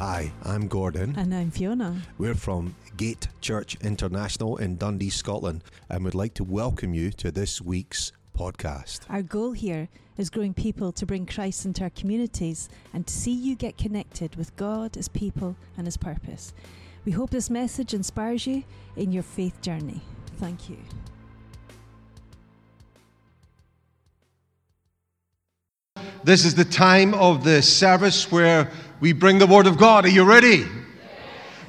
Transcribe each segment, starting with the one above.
Hi, I'm Gordon. And I'm Fiona. We're from Gate Church International in Dundee, Scotland, and would like to welcome you to this week's podcast. Our goal here is growing people to bring Christ into our communities and to see you get connected with God, His people, and His purpose. We hope this message inspires you in your faith journey. Thank you. This is the time of the service where we bring the Word of God. Are you ready?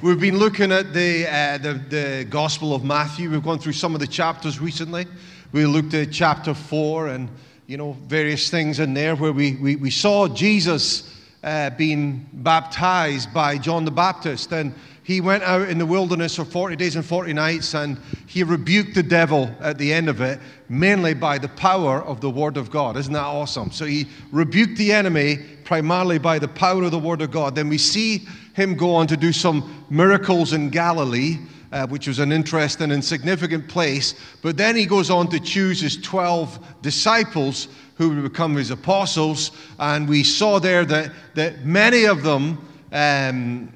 We've been looking at the, uh, the, the Gospel of Matthew. We've gone through some of the chapters recently. We looked at chapter 4 and, you know, various things in there where we, we, we saw Jesus uh, being baptized by John the Baptist. And he went out in the wilderness for 40 days and 40 nights and he rebuked the devil at the end of it, mainly by the power of the Word of God. Isn't that awesome? So he rebuked the enemy primarily by the power of the Word of God. Then we see him go on to do some miracles in Galilee. Uh, which was an interesting and significant place. But then he goes on to choose his 12 disciples who would become his apostles. And we saw there that, that many of them um,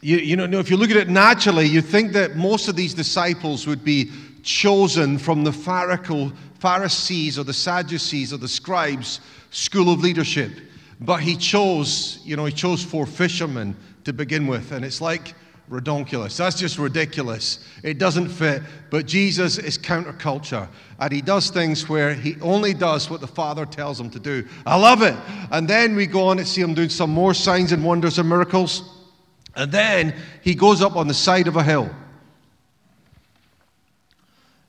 you, you know, if you look at it naturally, you think that most of these disciples would be chosen from the Pharisees or the Sadducees or the scribes school of leadership. But he chose, you know, he chose four fishermen to begin with. And it's like redonkulous. That's just ridiculous. It doesn't fit. But Jesus is counterculture. And he does things where he only does what the Father tells him to do. I love it. And then we go on and see him doing some more signs and wonders and miracles. And then he goes up on the side of a hill.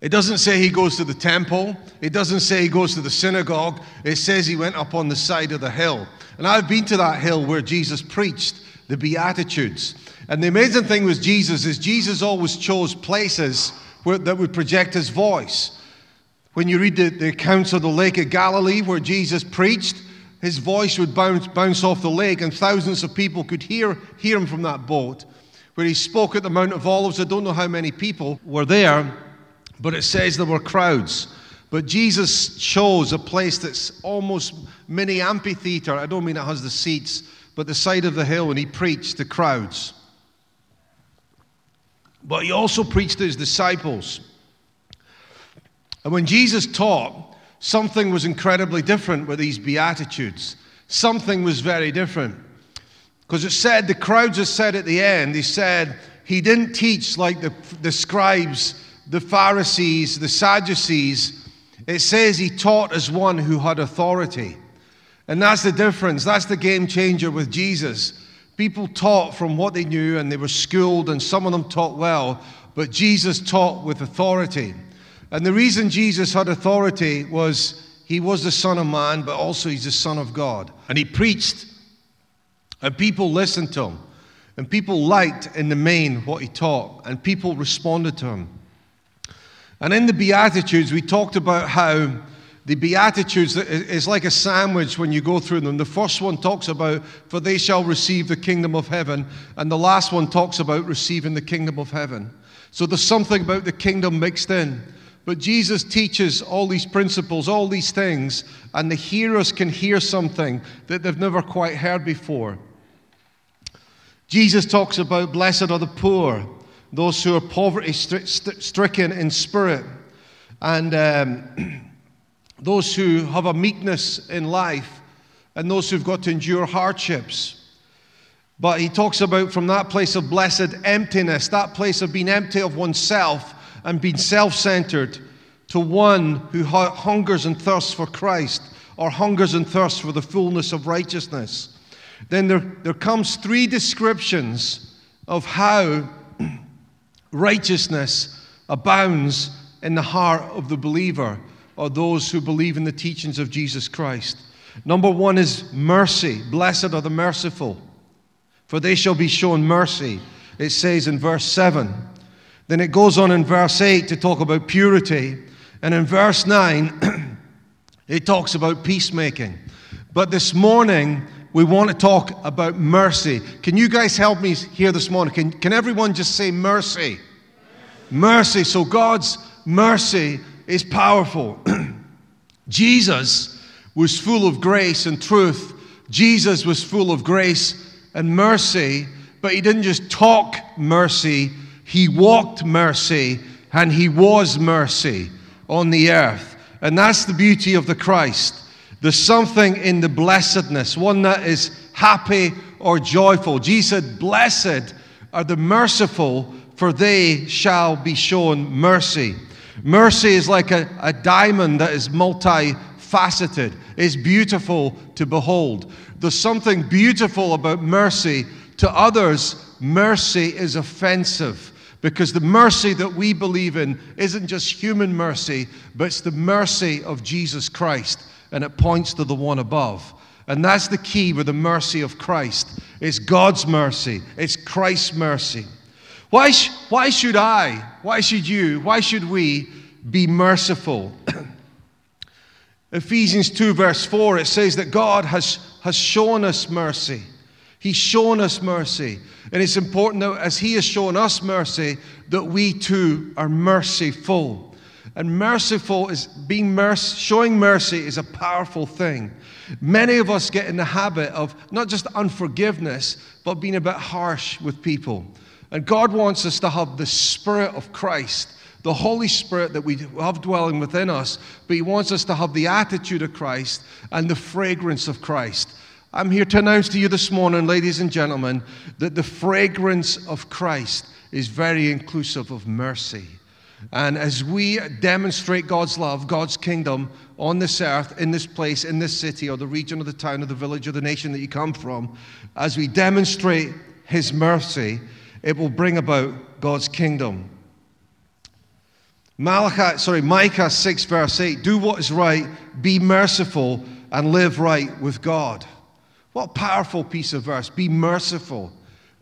It doesn't say he goes to the temple. It doesn't say he goes to the synagogue. It says he went up on the side of the hill. And I've been to that hill where Jesus preached the Beatitudes. And the amazing thing with Jesus is Jesus always chose places where, that would project his voice. When you read the, the accounts of the Lake of Galilee where Jesus preached, his voice would bounce, bounce off the lake, and thousands of people could hear, hear him from that boat. Where he spoke at the Mount of Olives, I don't know how many people were there, but it says there were crowds. But Jesus chose a place that's almost mini amphitheater. I don't mean it has the seats, but the side of the hill, and he preached to crowds. But he also preached to his disciples. And when Jesus taught, something was incredibly different with these Beatitudes. Something was very different. Because it said, the crowds had said at the end, he said, he didn't teach like the, the scribes, the Pharisees, the Sadducees. It says he taught as one who had authority. And that's the difference. That's the game changer with Jesus. People taught from what they knew and they were schooled, and some of them taught well, but Jesus taught with authority. And the reason Jesus had authority was he was the Son of Man, but also he's the Son of God. And he preached, and people listened to him. And people liked, in the main, what he taught, and people responded to him. And in the Beatitudes, we talked about how the Beatitudes is like a sandwich when you go through them. The first one talks about, for they shall receive the kingdom of heaven, and the last one talks about receiving the kingdom of heaven. So there's something about the kingdom mixed in. But Jesus teaches all these principles, all these things, and the hearers can hear something that they've never quite heard before. Jesus talks about blessed are the poor, those who are poverty stricken in spirit, and um, those who have a meekness in life, and those who've got to endure hardships. But he talks about from that place of blessed emptiness, that place of being empty of oneself and being self centered to one who hungers and thirsts for Christ or hungers and thirsts for the fullness of righteousness. Then there, there comes three descriptions of how righteousness abounds in the heart of the believer or those who believe in the teachings of Jesus Christ. Number one is mercy. Blessed are the merciful, for they shall be shown mercy. It says in verse 7. Then it goes on in verse 8 to talk about purity. And in verse 9, it talks about peacemaking. But this morning, we want to talk about mercy. Can you guys help me here this morning? Can, can everyone just say mercy? Mercy. So God's mercy is powerful. Jesus was full of grace and truth. Jesus was full of grace and mercy, but he didn't just talk mercy, he walked mercy and he was mercy on the earth. And that's the beauty of the Christ. There's something in the blessedness, one that is happy or joyful. Jesus said, Blessed are the merciful, for they shall be shown mercy. Mercy is like a, a diamond that is multifaceted, it's beautiful to behold. There's something beautiful about mercy. To others, mercy is offensive because the mercy that we believe in isn't just human mercy, but it's the mercy of Jesus Christ, and it points to the one above. And that's the key with the mercy of Christ. It's God's mercy, it's Christ's mercy. Why, sh- why should I, why should you, why should we be merciful? Ephesians 2, verse 4, it says that God has, has shown us mercy. He's shown us mercy. And it's important that as He has shown us mercy, that we too are merciful. And merciful is being merc- showing mercy is a powerful thing. Many of us get in the habit of not just unforgiveness, but being a bit harsh with people. And God wants us to have the Spirit of Christ, the Holy Spirit that we have dwelling within us, but He wants us to have the attitude of Christ and the fragrance of Christ. I'm here to announce to you this morning, ladies and gentlemen, that the fragrance of Christ is very inclusive of mercy. And as we demonstrate God's love, God's kingdom on this earth, in this place, in this city, or the region, or the town, or the village, or the nation that you come from, as we demonstrate His mercy, it will bring about God's kingdom. Malachi, sorry, Micah 6, verse 8 do what is right, be merciful, and live right with God. What a powerful piece of verse. Be merciful.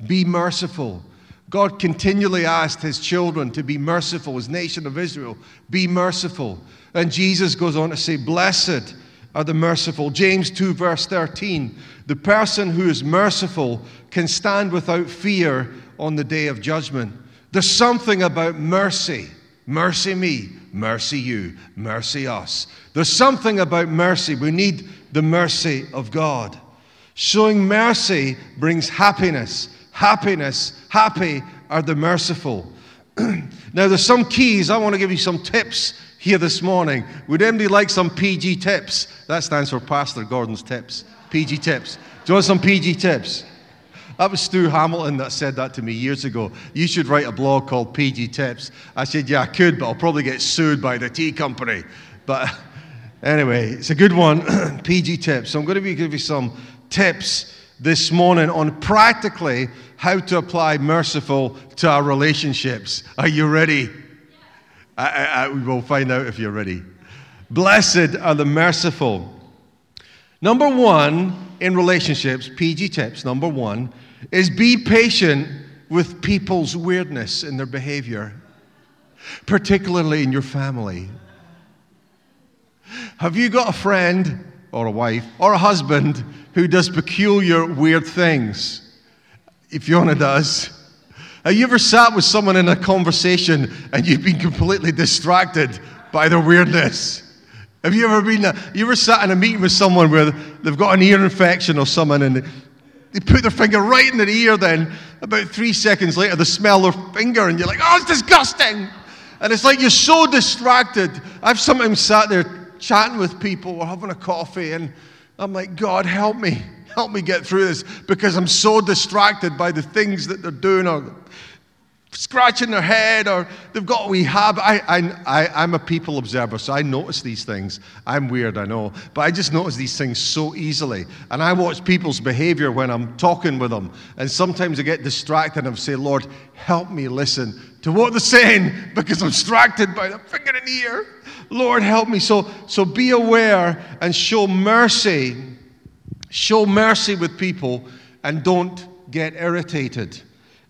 Be merciful. God continually asked his children to be merciful, his nation of Israel, be merciful. And Jesus goes on to say, Blessed are the merciful. James 2, verse 13. The person who is merciful can stand without fear on the day of judgment. There's something about mercy. Mercy me, mercy you, mercy us. There's something about mercy. We need the mercy of God. Showing mercy brings happiness. Happiness, happy are the merciful. now, there's some keys. I want to give you some tips here this morning. Would anybody like some PG tips? That stands for Pastor Gordon's tips. PG tips. Do you want some PG tips? That was Stu Hamilton that said that to me years ago. You should write a blog called PG Tips. I said, Yeah, I could, but I'll probably get sued by the tea company. But anyway, it's a good one. PG Tips. So I'm going to be give you some tips this morning on practically how to apply merciful to our relationships. Are you ready? I, I, I, we will find out if you're ready. Blessed are the merciful. Number one in relationships, PG tips, number one, is be patient with people's weirdness in their behavior, particularly in your family. Have you got a friend or a wife or a husband who does peculiar, weird things. If Fiona does. Have you ever sat with someone in a conversation and you've been completely distracted by their weirdness? Have you ever been, uh, you ever sat in a meeting with someone where they've got an ear infection or someone and they put their finger right in their ear, then about three seconds later they smell their finger and you're like, oh, it's disgusting. And it's like you're so distracted. I've sometimes sat there chatting with people we're having a coffee and I'm like, God, help me. Help me get through this because I'm so distracted by the things that they're doing or scratching their head or they've got wee habit. I, I, I, I'm a people observer, so I notice these things. I'm weird, I know, but I just notice these things so easily. And I watch people's behavior when I'm talking with them. And sometimes I get distracted and I say, Lord, help me listen to what they're saying because I'm distracted by the finger in the ear. Lord, help me. So, so be aware and show mercy. Show mercy with people and don't get irritated.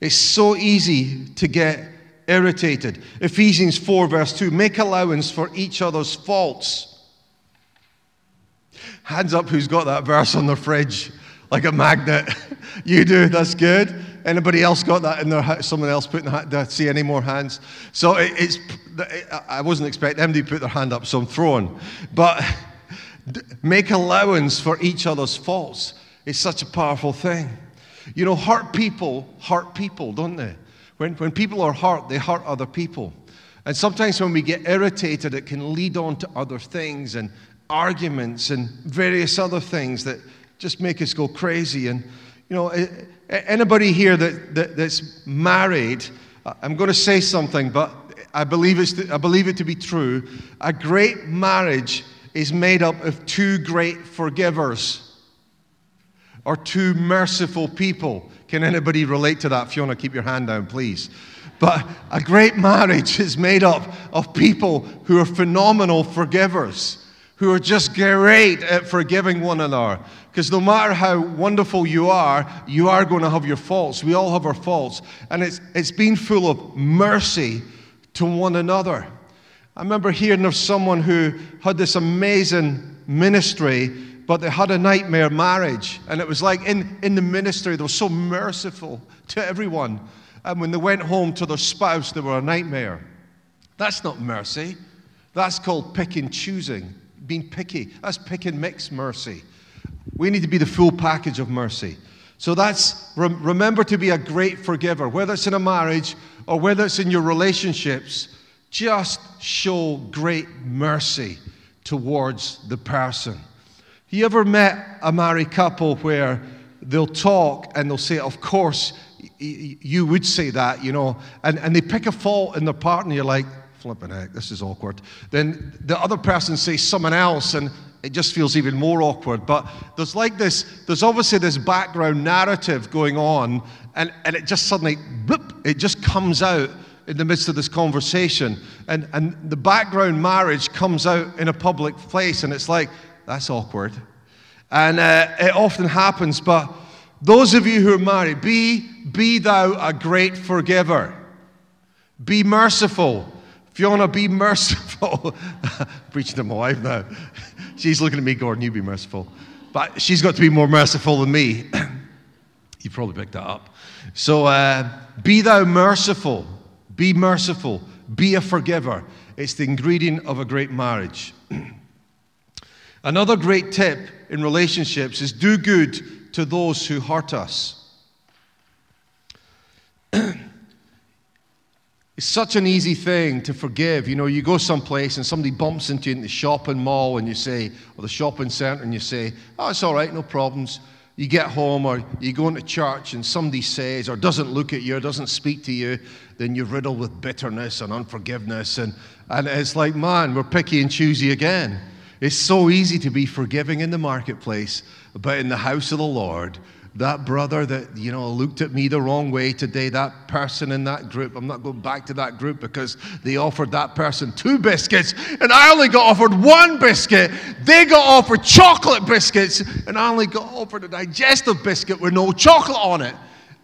It's so easy to get irritated. Ephesians 4, verse 2 make allowance for each other's faults. Hands up who's got that verse on their fridge like a magnet. you do, that's good. Anybody else got that in their house? Someone else putting the Do I see any more hands? So it, it's, I wasn't expecting them to put their hand up, so I'm throwing. But make allowance for each other's faults. It's such a powerful thing. You know, hurt people hurt people, don't they? When, when people are hurt, they hurt other people. And sometimes when we get irritated, it can lead on to other things and arguments and various other things that just make us go crazy. And, you know, anybody here that, that that's married, uh, I'm going to say something, but I believe, it's, I believe it to be true. A great marriage is made up of two great forgivers or two merciful people. Can anybody relate to that? Fiona, keep your hand down, please. But a great marriage is made up of people who are phenomenal forgivers, who are just great at forgiving one another. Because no matter how wonderful you are, you are going to have your faults. We all have our faults. And it's, it's been full of mercy to one another. I remember hearing of someone who had this amazing ministry, but they had a nightmare marriage. And it was like in, in the ministry, they were so merciful to everyone. And when they went home to their spouse, they were a nightmare. That's not mercy. That's called pick and choosing, being picky. That's pick and mix mercy. We need to be the full package of mercy. So that's remember to be a great forgiver, whether it's in a marriage or whether it's in your relationships. Just show great mercy towards the person. You ever met a married couple where they'll talk and they'll say, Of course, you would say that, you know, and, and they pick a fault in their partner, you're like, flipping heck, this is awkward. Then the other person says someone else, and it just feels even more awkward. But there's like this, there's obviously this background narrative going on, and, and it just suddenly, bloop, it just comes out in the midst of this conversation. And, and the background marriage comes out in a public place, and it's like, that's awkward. And uh, it often happens, but those of you who are married, be, be thou a great forgiver. Be merciful. Fiona, be merciful. Preaching to my wife now. She's looking at me, Gordon, you be merciful. But she's got to be more merciful than me. you probably picked that up. So uh, be thou merciful. Be merciful. Be a forgiver. It's the ingredient of a great marriage. Another great tip in relationships is do good to those who hurt us. It's such an easy thing to forgive. You know, you go someplace and somebody bumps into you in the shopping mall and you say, or the shopping center, and you say, oh, it's all right, no problems. You get home or you go into church and somebody says or doesn't look at you or doesn't speak to you, then you're riddled with bitterness and unforgiveness. And, and it's like, man, we're picky and choosy again. It's so easy to be forgiving in the marketplace, but in the house of the Lord, that brother that you know looked at me the wrong way today that person in that group i'm not going back to that group because they offered that person two biscuits and i only got offered one biscuit. They got offered chocolate biscuits and i only got offered a digestive biscuit with no chocolate on it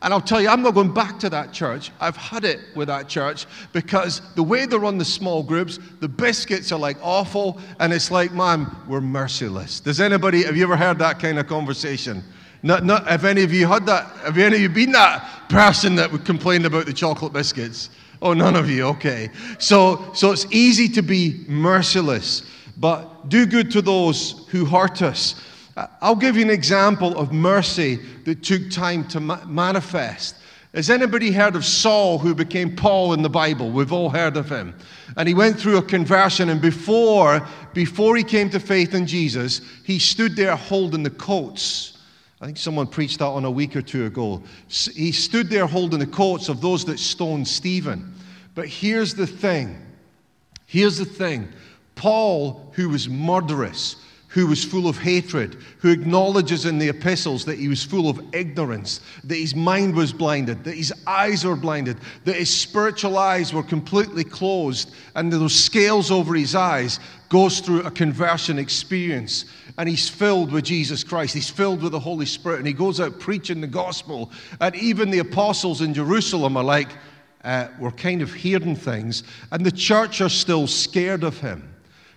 and I'll tell you, I'm not going back to that church. I've had it with that church because the way they run the small groups, the biscuits are like awful, and it's like, man, we're merciless. Does anybody, have you ever heard that kind of conversation? Not, not, have any of you had that? Have any of you been that person that would complain about the chocolate biscuits? Oh, none of you. Okay. So, so it's easy to be merciless, but do good to those who hurt us. I'll give you an example of mercy that took time to ma- manifest. Has anybody heard of Saul who became Paul in the Bible? We've all heard of him. And he went through a conversion, and before, before he came to faith in Jesus, he stood there holding the coats I think someone preached that on a week or two ago. He stood there holding the coats of those that stoned Stephen. But here's the thing here's the thing Paul, who was murderous, who was full of hatred, who acknowledges in the epistles that he was full of ignorance, that his mind was blinded, that his eyes were blinded, that his spiritual eyes were completely closed, and those scales over his eyes goes through a conversion experience and he's filled with Jesus Christ. He's filled with the Holy Spirit and he goes out preaching the gospel. And even the apostles in Jerusalem are like, uh, we're kind of hearing things. And the church are still scared of him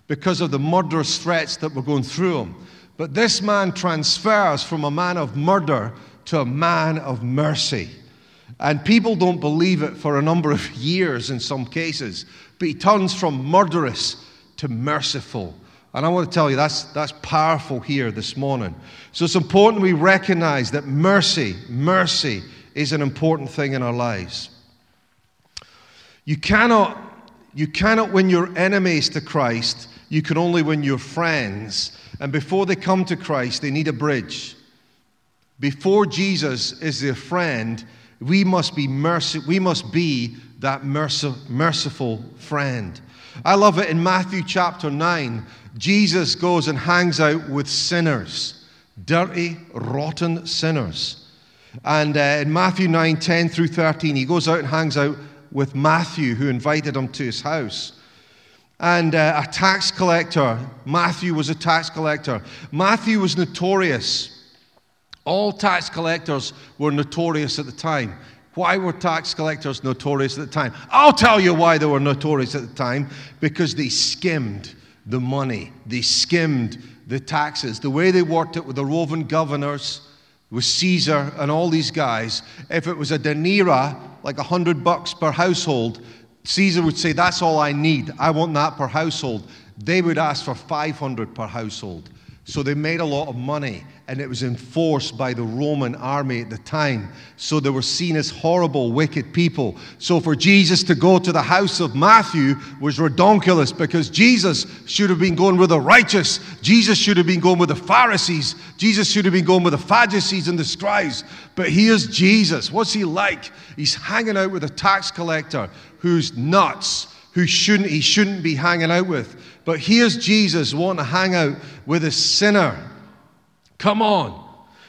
because of the murderous threats that were going through him. But this man transfers from a man of murder to a man of mercy. And people don't believe it for a number of years in some cases. But he turns from murderous to merciful And I want to tell you that's, that's powerful here this morning. So it's important we recognize that mercy, mercy is an important thing in our lives. You cannot, you cannot win your enemies to Christ, you can only win your friends. And before they come to Christ, they need a bridge. Before Jesus is their friend, we must be mercy, we must be that merciful friend. I love it in Matthew chapter 9. Jesus goes and hangs out with sinners, dirty, rotten sinners. And uh, in Matthew 9 10 through 13, he goes out and hangs out with Matthew, who invited him to his house. And uh, a tax collector, Matthew was a tax collector. Matthew was notorious. All tax collectors were notorious at the time. Why were tax collectors notorious at the time? I'll tell you why they were notorious at the time because they skimmed the money, they skimmed the taxes. The way they worked it with the Roman governors, with Caesar and all these guys, if it was a denarius, like a hundred bucks per household, Caesar would say, That's all I need. I want that per household. They would ask for 500 per household. So they made a lot of money, and it was enforced by the Roman army at the time. So they were seen as horrible, wicked people. So for Jesus to go to the house of Matthew was redonkulous because Jesus should have been going with the righteous. Jesus should have been going with the Pharisees. Jesus should have been going with the Sadducees and the scribes. But here's Jesus. What's he like? He's hanging out with a tax collector who's nuts, who shouldn't, he shouldn't be hanging out with. But here's Jesus wanting to hang out with a sinner. Come on.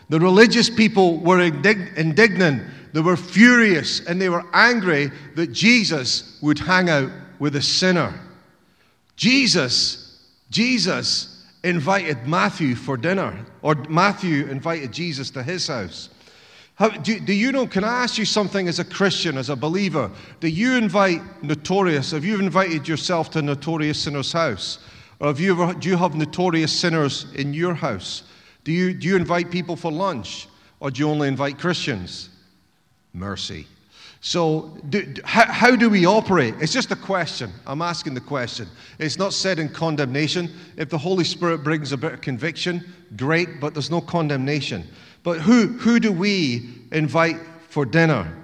The religious people were indignant, they were furious, and they were angry that Jesus would hang out with a sinner. Jesus, Jesus invited Matthew for dinner, or Matthew invited Jesus to his house. How, do, do, you know? Can I ask you something as a Christian, as a believer? Do you invite notorious? Have you invited yourself to a notorious sinner's house? Or have you ever, do you have notorious sinners in your house? Do you, do you invite people for lunch? Or do you only invite Christians? Mercy. So, do, how, how, do we operate? It's just a question. I'm asking the question. It's not said in condemnation. If the Holy Spirit brings a bit of conviction, great, but there's no condemnation. But who, who do we invite for dinner?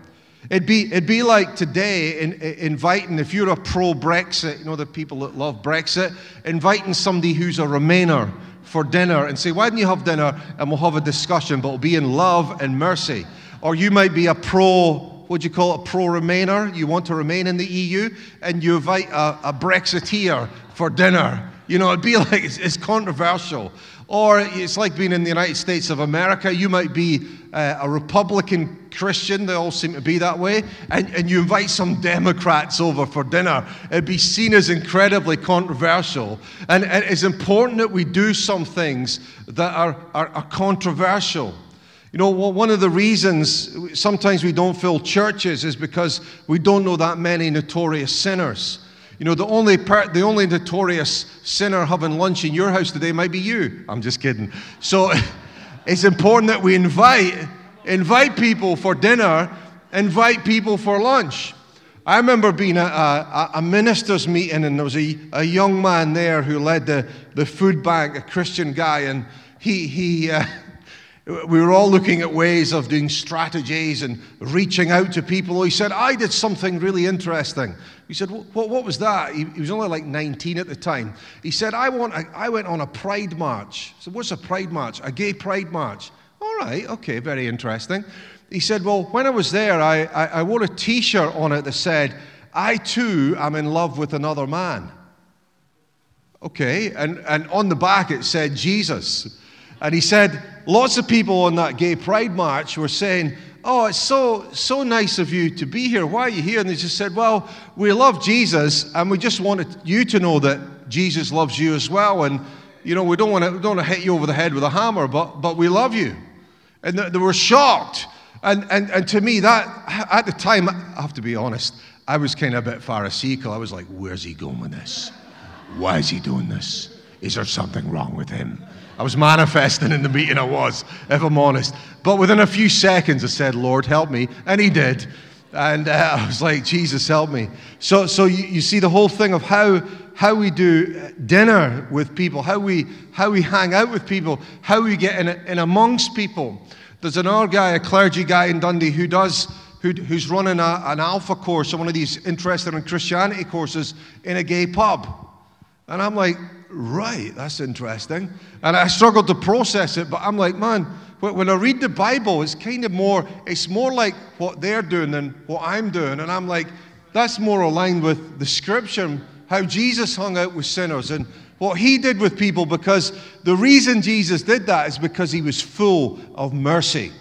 It'd be, it'd be like today in, in, inviting, if you're a pro Brexit, you know, the people that love Brexit, inviting somebody who's a Remainer for dinner and say, Why don't you have dinner and we'll have a discussion, but it'll be in love and mercy. Or you might be a pro what do you call it, pro Remainer? You want to remain in the EU, and you invite a, a Brexiteer for dinner. You know, it'd be like it's, it's controversial. Or it's like being in the United States of America. You might be uh, a Republican Christian, they all seem to be that way, and, and you invite some Democrats over for dinner. It'd be seen as incredibly controversial. And, and it's important that we do some things that are, are, are controversial. You know, one of the reasons sometimes we don't fill churches is because we don't know that many notorious sinners. You know, the only, part, the only notorious sinner having lunch in your house today might be you. I'm just kidding. So it's important that we invite, invite people for dinner, invite people for lunch. I remember being at a, a, minister's meeting, and there was a, a young man there who led the, the food bank, a Christian guy, and he, he, uh, we were all looking at ways of doing strategies and reaching out to people. He said, I did something really interesting. He said, What, what was that? He, he, was only like 19 at the time. He said, I, want a, I went on a pride march. Said, What's a pride march? A gay pride march. All right, okay, very interesting. He said, Well, when I was there, I, I, I wore a t shirt on it that said, I too am in love with another man. Okay, and, and on the back it said Jesus. And he said, lots of people on that gay pride march were saying, Oh, it's so, so nice of you to be here. Why are you here? And they just said, Well, we love Jesus, and we just wanted you to know that Jesus loves you as well. And, you know, we don't want to, don't want to hit you over the head with a hammer, but, but we love you. And they were shocked. And, and, and to me, that, at the time, I have to be honest, I was kind of a bit pharisaical. I was like, Where's he going with this? Why is he doing this? Is there something wrong with him? I was manifesting in the meeting, I was, if I'm honest. But within a few seconds, I said, Lord, help me. And He did. And uh, I was like, Jesus, help me. So, so you, you see the whole thing of how, how we do dinner with people, how we, how we hang out with people, how we get in, in amongst people. There's another guy, a clergy guy in Dundee, who does who, who's running a, an alpha course or one of these interested in Christianity courses in a gay pub. And I'm like, right, that's interesting. And I struggled to process it, but I'm like, man, when I read the Bible, it's kind of more, it's more like what they're doing than what I'm doing. And I'm like, that's more aligned with the scripture, how Jesus hung out with sinners and what he did with people, because the reason Jesus did that is because he was full of mercy.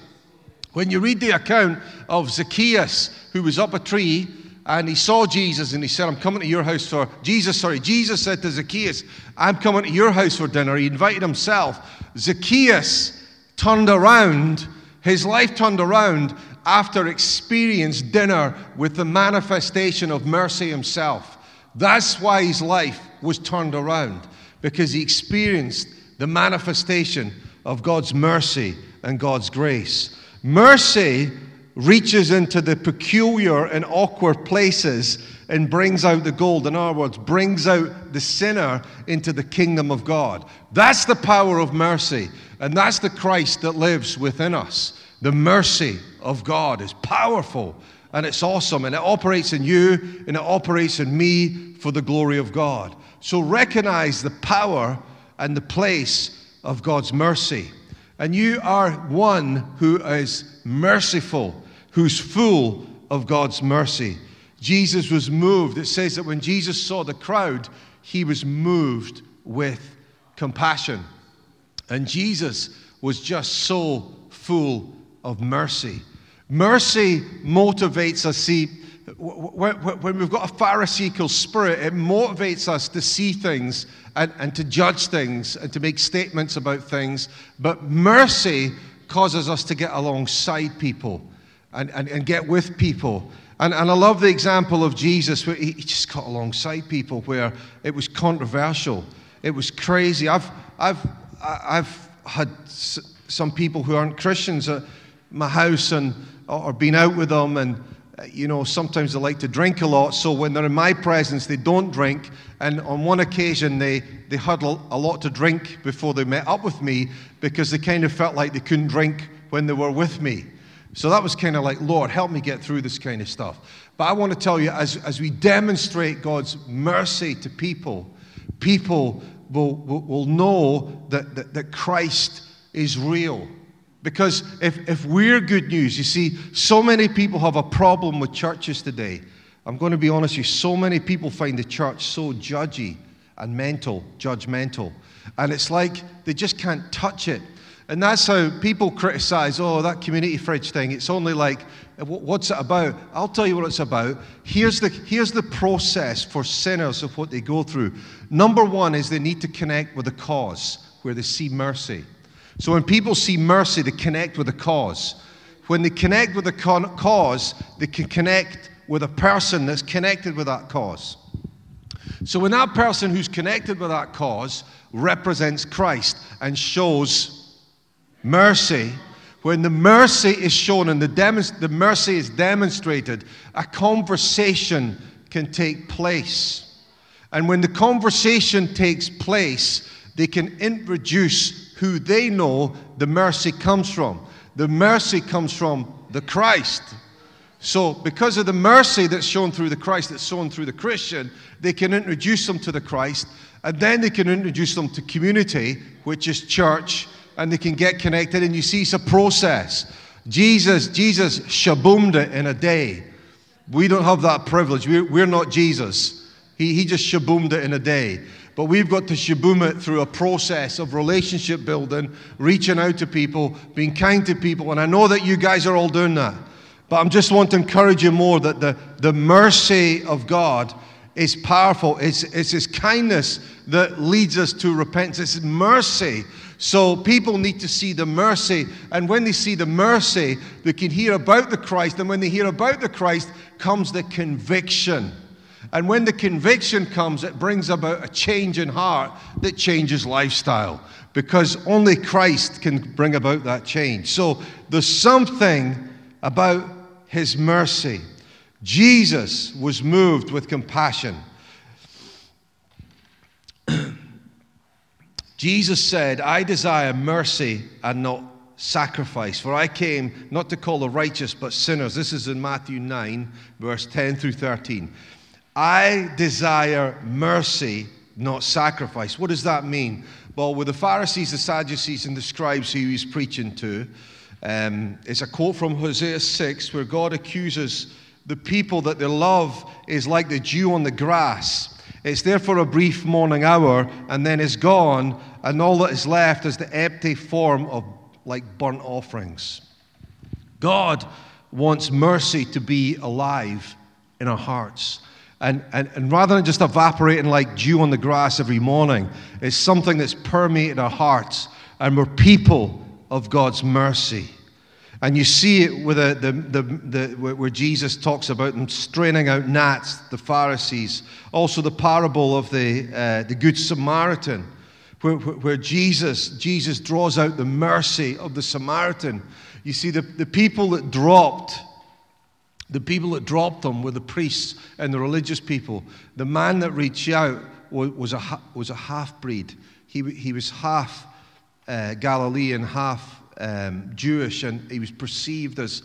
When you read the account of Zacchaeus, who was up a tree and he saw Jesus and he said, I'm coming to your house for Jesus, sorry, Jesus said to Zacchaeus, I'm coming to your house for dinner. He invited himself. Zacchaeus turned around, his life turned around after experienced dinner with the manifestation of mercy himself. That's why his life was turned around, because he experienced the manifestation of God's mercy and God's grace. Mercy reaches into the peculiar and awkward places and brings out the gold. In other words, brings out the sinner into the kingdom of God. That's the power of mercy, and that's the Christ that lives within us. The mercy of God is powerful and it's awesome, and it operates in you and it operates in me for the glory of God. So recognize the power and the place of God's mercy. And you are one who is merciful, who's full of God's mercy. Jesus was moved. It says that when Jesus saw the crowd, he was moved with compassion. And Jesus was just so full of mercy. Mercy motivates us. See, when we've got a Pharisaical spirit, it motivates us to see things and, and to judge things and to make statements about things. But mercy causes us to get alongside people and, and, and get with people. And, and I love the example of Jesus where he, he just got alongside people where it was controversial. It was crazy. I've, I've, I've had some people who aren't Christians at my house and or been out with them and uh, you know, sometimes they like to drink a lot, so when they're in my presence, they don't drink. And on one occasion, they, they had a lot to drink before they met up with me because they kind of felt like they couldn't drink when they were with me. So that was kind of like, Lord, help me get through this kind of stuff. But I want to tell you, as, as we demonstrate God's mercy to people, people will, will, will know that, that, that Christ is real. Because if, if we're good news, you see, so many people have a problem with churches today. I'm going to be honest with you, so many people find the church so judgy and mental, judgmental. And it's like they just can't touch it. And that's how people criticize, oh, that community fridge thing. It's only like, what's it about? I'll tell you what it's about. Here's the, here's the process for sinners of what they go through. Number one is they need to connect with the cause where they see mercy. So when people see mercy, they connect with the cause. When they connect with the cause, they can connect with a person that's connected with that cause. So when that person who's connected with that cause represents Christ and shows mercy, when the mercy is shown and the, demonst- the mercy is demonstrated, a conversation can take place. And when the conversation takes place, they can introduce who they know the mercy comes from. The mercy comes from the Christ. So, because of the mercy that's shown through the Christ, that's shown through the Christian, they can introduce them to the Christ, and then they can introduce them to community, which is church, and they can get connected. And you see, it's a process. Jesus, Jesus shaboomed it in a day. We don't have that privilege. We're, we're not Jesus. He, he just shaboomed it in a day. But we've got to shaboom it through a process of relationship building, reaching out to people, being kind to people. And I know that you guys are all doing that. But I'm just want to encourage you more that the, the mercy of God is powerful. It's, it's His kindness that leads us to repentance. It's mercy. So people need to see the mercy. And when they see the mercy, they can hear about the Christ. And when they hear about the Christ, comes the conviction. And when the conviction comes, it brings about a change in heart that changes lifestyle because only Christ can bring about that change. So there's something about his mercy. Jesus was moved with compassion. Jesus said, I desire mercy and not sacrifice, for I came not to call the righteous but sinners. This is in Matthew 9, verse 10 through 13. I desire mercy, not sacrifice. What does that mean? Well, with the Pharisees, the Sadducees, and the scribes who he's preaching to, um, it's a quote from Hosea 6 where God accuses the people that their love is like the dew on the grass. It's there for a brief morning hour and then is gone, and all that is left is the empty form of like burnt offerings. God wants mercy to be alive in our hearts. And, and, and rather than just evaporating like dew on the grass every morning, it's something that's permeated our hearts, and we're people of God's mercy. And you see it with the, the, the, the, where Jesus talks about them straining out gnats, the Pharisees. Also, the parable of the, uh, the Good Samaritan, where, where Jesus, Jesus draws out the mercy of the Samaritan. You see, the, the people that dropped, the people that dropped them were the priests and the religious people. The man that reached out was, was a, was a half breed. He, he was half uh, Galilean, half um, Jewish, and he was perceived as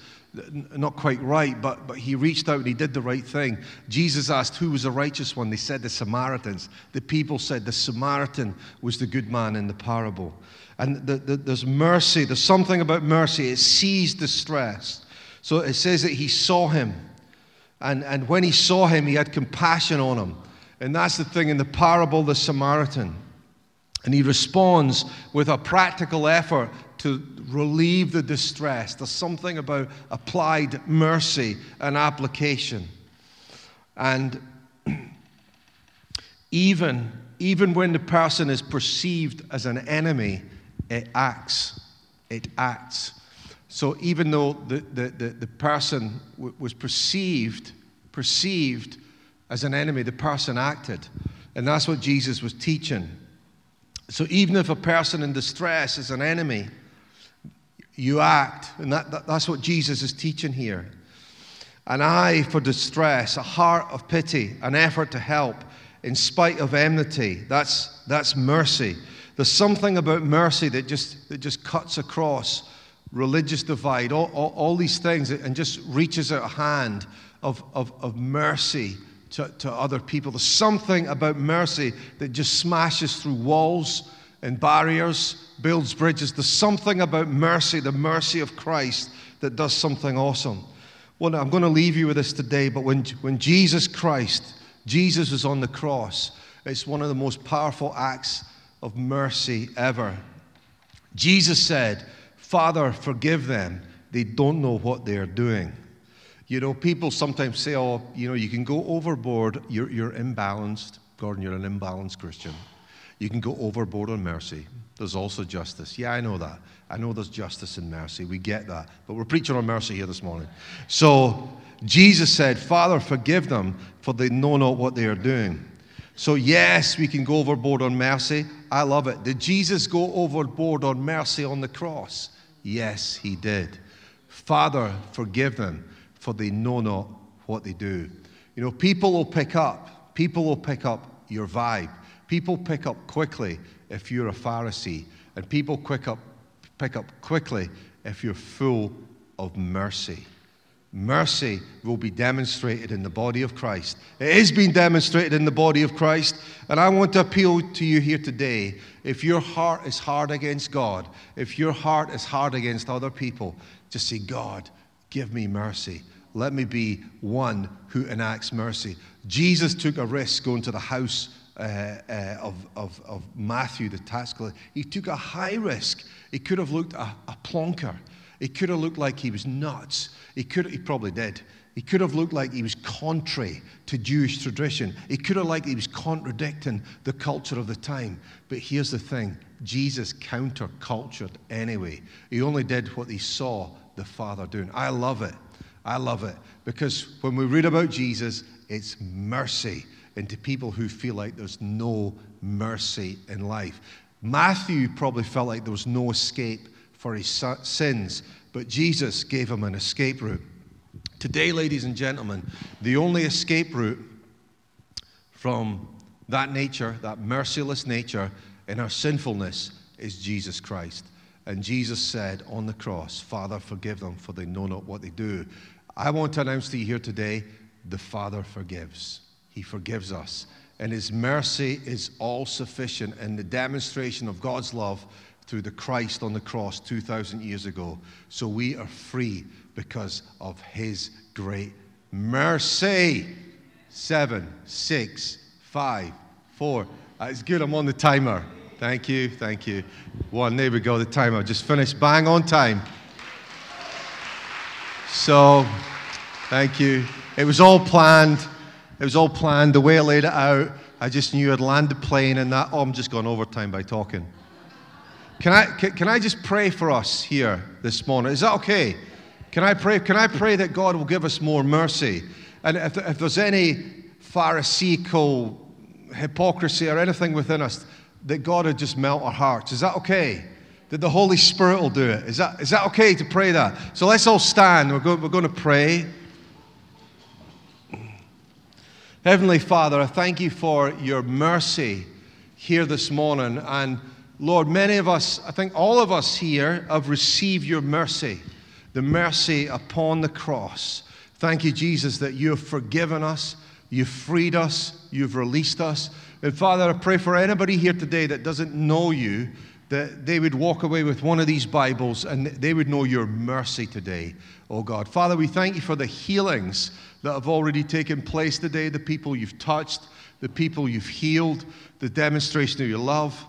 not quite right, but, but he reached out and he did the right thing. Jesus asked who was the righteous one. They said the Samaritans. The people said the Samaritan was the good man in the parable. And the, the, there's mercy, there's something about mercy. It sees distress. So it says that he saw him. And, and when he saw him, he had compassion on him. And that's the thing in the parable, the Samaritan. And he responds with a practical effort to relieve the distress. There's something about applied mercy and application. And even, even when the person is perceived as an enemy, it acts. It acts. So even though the, the, the, the person w- was perceived, perceived as an enemy, the person acted. And that's what Jesus was teaching. So even if a person in distress is an enemy, you act. And that, that, that's what Jesus is teaching here. An eye for distress, a heart of pity, an effort to help in spite of enmity. That's, that's mercy. There's something about mercy that just, that just cuts across religious divide, all, all, all these things, and just reaches out a hand of, of, of mercy to, to other people. There's something about mercy that just smashes through walls and barriers builds bridges. There's something about mercy, the mercy of Christ, that does something awesome. Well, I'm going to leave you with this today, but when, when Jesus Christ, Jesus was on the cross, it's one of the most powerful acts of mercy ever. Jesus said, Father, forgive them. They don't know what they are doing. You know, people sometimes say, oh, you know, you can go overboard. You're, you're imbalanced. Gordon, you're an imbalanced Christian. You can go overboard on mercy. There's also justice. Yeah, I know that. I know there's justice and mercy. We get that. But we're preaching on mercy here this morning. So Jesus said, Father, forgive them, for they know not what they are doing. So, yes, we can go overboard on mercy. I love it. Did Jesus go overboard on mercy on the cross? Yes, he did. Father, forgive them, for they know not what they do. You know, people will pick up, people will pick up your vibe. People pick up quickly if you're a Pharisee, and people quick up, pick up quickly if you're full of mercy. Mercy will be demonstrated in the body of Christ. It is being demonstrated in the body of Christ. And I want to appeal to you here today. If your heart is hard against God, if your heart is hard against other people, just say, God, give me mercy. Let me be one who enacts mercy. Jesus took a risk going to the house uh, uh, of, of, of, Matthew, the tax collector. He took a high risk. He could have looked a, a plonker. He could have looked like he was nuts. He, could, he probably did. He could have looked like he was contrary to Jewish tradition. He could have like he was contradicting the culture of the time. But here's the thing Jesus countercultured anyway. He only did what he saw the Father doing. I love it. I love it. Because when we read about Jesus, it's mercy into people who feel like there's no mercy in life. Matthew probably felt like there was no escape for his sins, but Jesus gave him an escape route. Today, ladies and gentlemen, the only escape route from that nature, that merciless nature, in our sinfulness is Jesus Christ. And Jesus said on the cross, Father, forgive them, for they know not what they do. I want to announce to you here today the Father forgives. He forgives us. And His mercy is all sufficient in the demonstration of God's love through the Christ on the cross 2,000 years ago. So we are free because of His great mercy. Seven, six, five, four. Uh, That's good. I'm on the timer. Thank you. Thank you. One. There we go. The timer just finished. Bang on time. So, thank you. It was all planned. It was all planned. The way I laid it out, I just knew I'd land the plane and that. Oh, I'm just going overtime by talking. Can I, can, can I just pray for us here this morning? Is that okay? Can I pray? Can I pray that God will give us more mercy? And if, if there's any Pharisaical hypocrisy or anything within us, that God would just melt our hearts. Is that okay? That the Holy Spirit will do it. Is that, is that okay to pray that? So let's all stand. We're we're going to pray. Heavenly Father, I thank you for your mercy here this morning. And Lord, many of us, I think all of us here, have received your mercy, the mercy upon the cross. Thank you, Jesus, that you have forgiven us, you've freed us, you've released us. And Father, I pray for anybody here today that doesn't know you, that they would walk away with one of these Bibles and they would know your mercy today, oh God. Father, we thank you for the healings that have already taken place today, the people you've touched, the people you've healed, the demonstration of your love,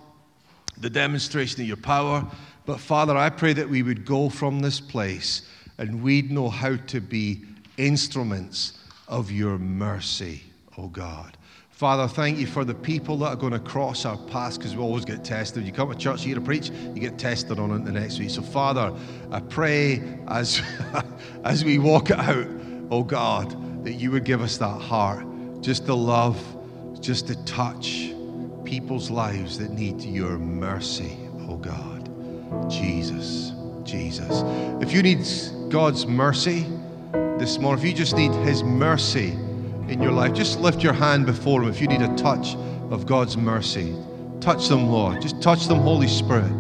the demonstration of your power. But Father, I pray that we would go from this place and we'd know how to be instruments of your mercy, oh God. Father, thank you for the people that are going to cross our paths because we always get tested. You come to church here to preach, you get tested on it the next week. So, Father, I pray as, as we walk out, oh God, that you would give us that heart just to love, just to touch people's lives that need your mercy, oh God. Jesus, Jesus. If you need God's mercy this morning, if you just need His mercy, in your life, just lift your hand before Him if you need a touch of God's mercy. Touch them, Lord. Just touch them, Holy Spirit.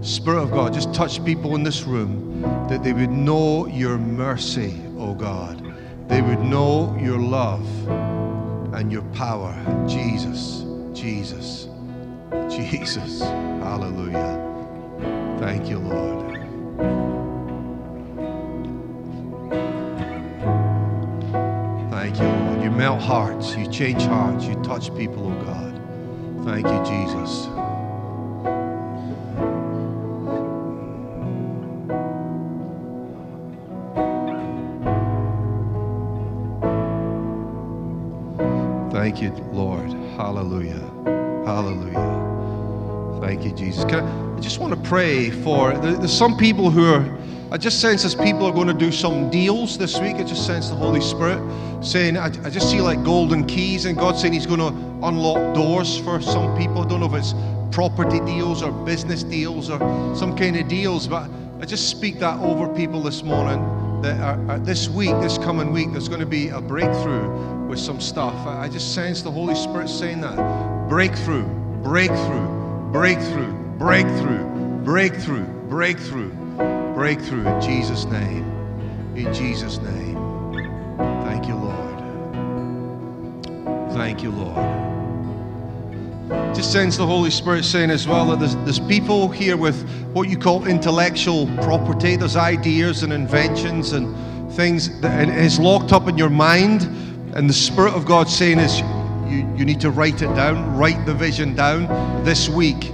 Spirit of God, just touch people in this room that they would know your mercy, oh God. They would know your love and your power. Jesus, Jesus, Jesus. Hallelujah. Thank you, Lord. Thank you, Lord. Melt hearts, you change hearts, you touch people, oh God. Thank you, Jesus. Thank you, Lord. Hallelujah. Hallelujah. Thank you, Jesus. I, I, just want to pray for there's some people who are I just sense as people are going to do some deals this week. I just sense the Holy Spirit saying, I, I just see like golden keys, and God saying He's going to unlock doors for some people. I don't know if it's property deals or business deals or some kind of deals, but I just speak that over people this morning. That are, are this week, this coming week, there's going to be a breakthrough with some stuff. I, I just sense the Holy Spirit saying that breakthrough, breakthrough, breakthrough, breakthrough, breakthrough, breakthrough breakthrough in Jesus' name. In Jesus' name. Thank you, Lord. Thank you, Lord. Just sense the Holy Spirit saying as well that there's, there's people here with what you call intellectual property. There's ideas and inventions and things that and it's locked up in your mind. And the Spirit of God saying is you, you need to write it down, write the vision down this week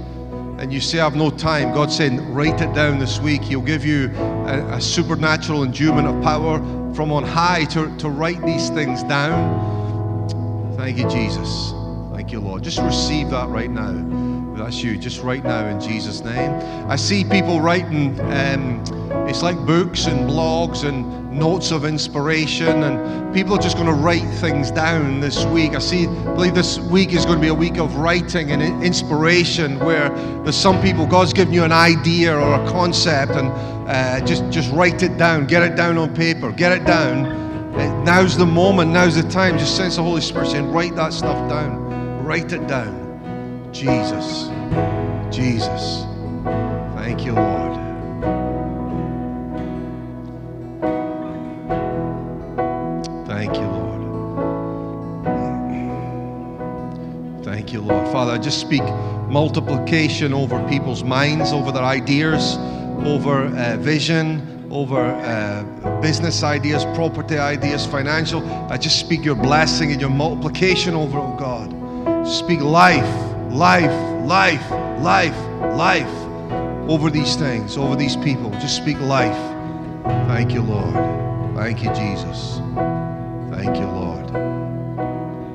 and you say, I've no time, God's saying, write it down this week. He'll give you a, a supernatural endowment of power from on high to, to write these things down. Thank you, Jesus. Thank you, Lord. Just receive that right now. That's you, just right now in Jesus' name. I see people writing, um, it's like books and blogs and notes of inspiration, and people are just going to write things down this week. I see, believe this week is going to be a week of writing and inspiration, where there's some people God's given you an idea or a concept, and uh, just just write it down, get it down on paper, get it down. Now's the moment, now's the time. Just sense the Holy Spirit saying, write that stuff down, write it down. Jesus. Jesus. Thank you, Lord. I just speak multiplication over people's minds, over their ideas, over uh, vision, over uh, business ideas, property ideas, financial. I just speak your blessing and your multiplication over, oh God. Speak life, life, life, life, life over these things, over these people. Just speak life. Thank you, Lord. Thank you, Jesus. Thank you, Lord.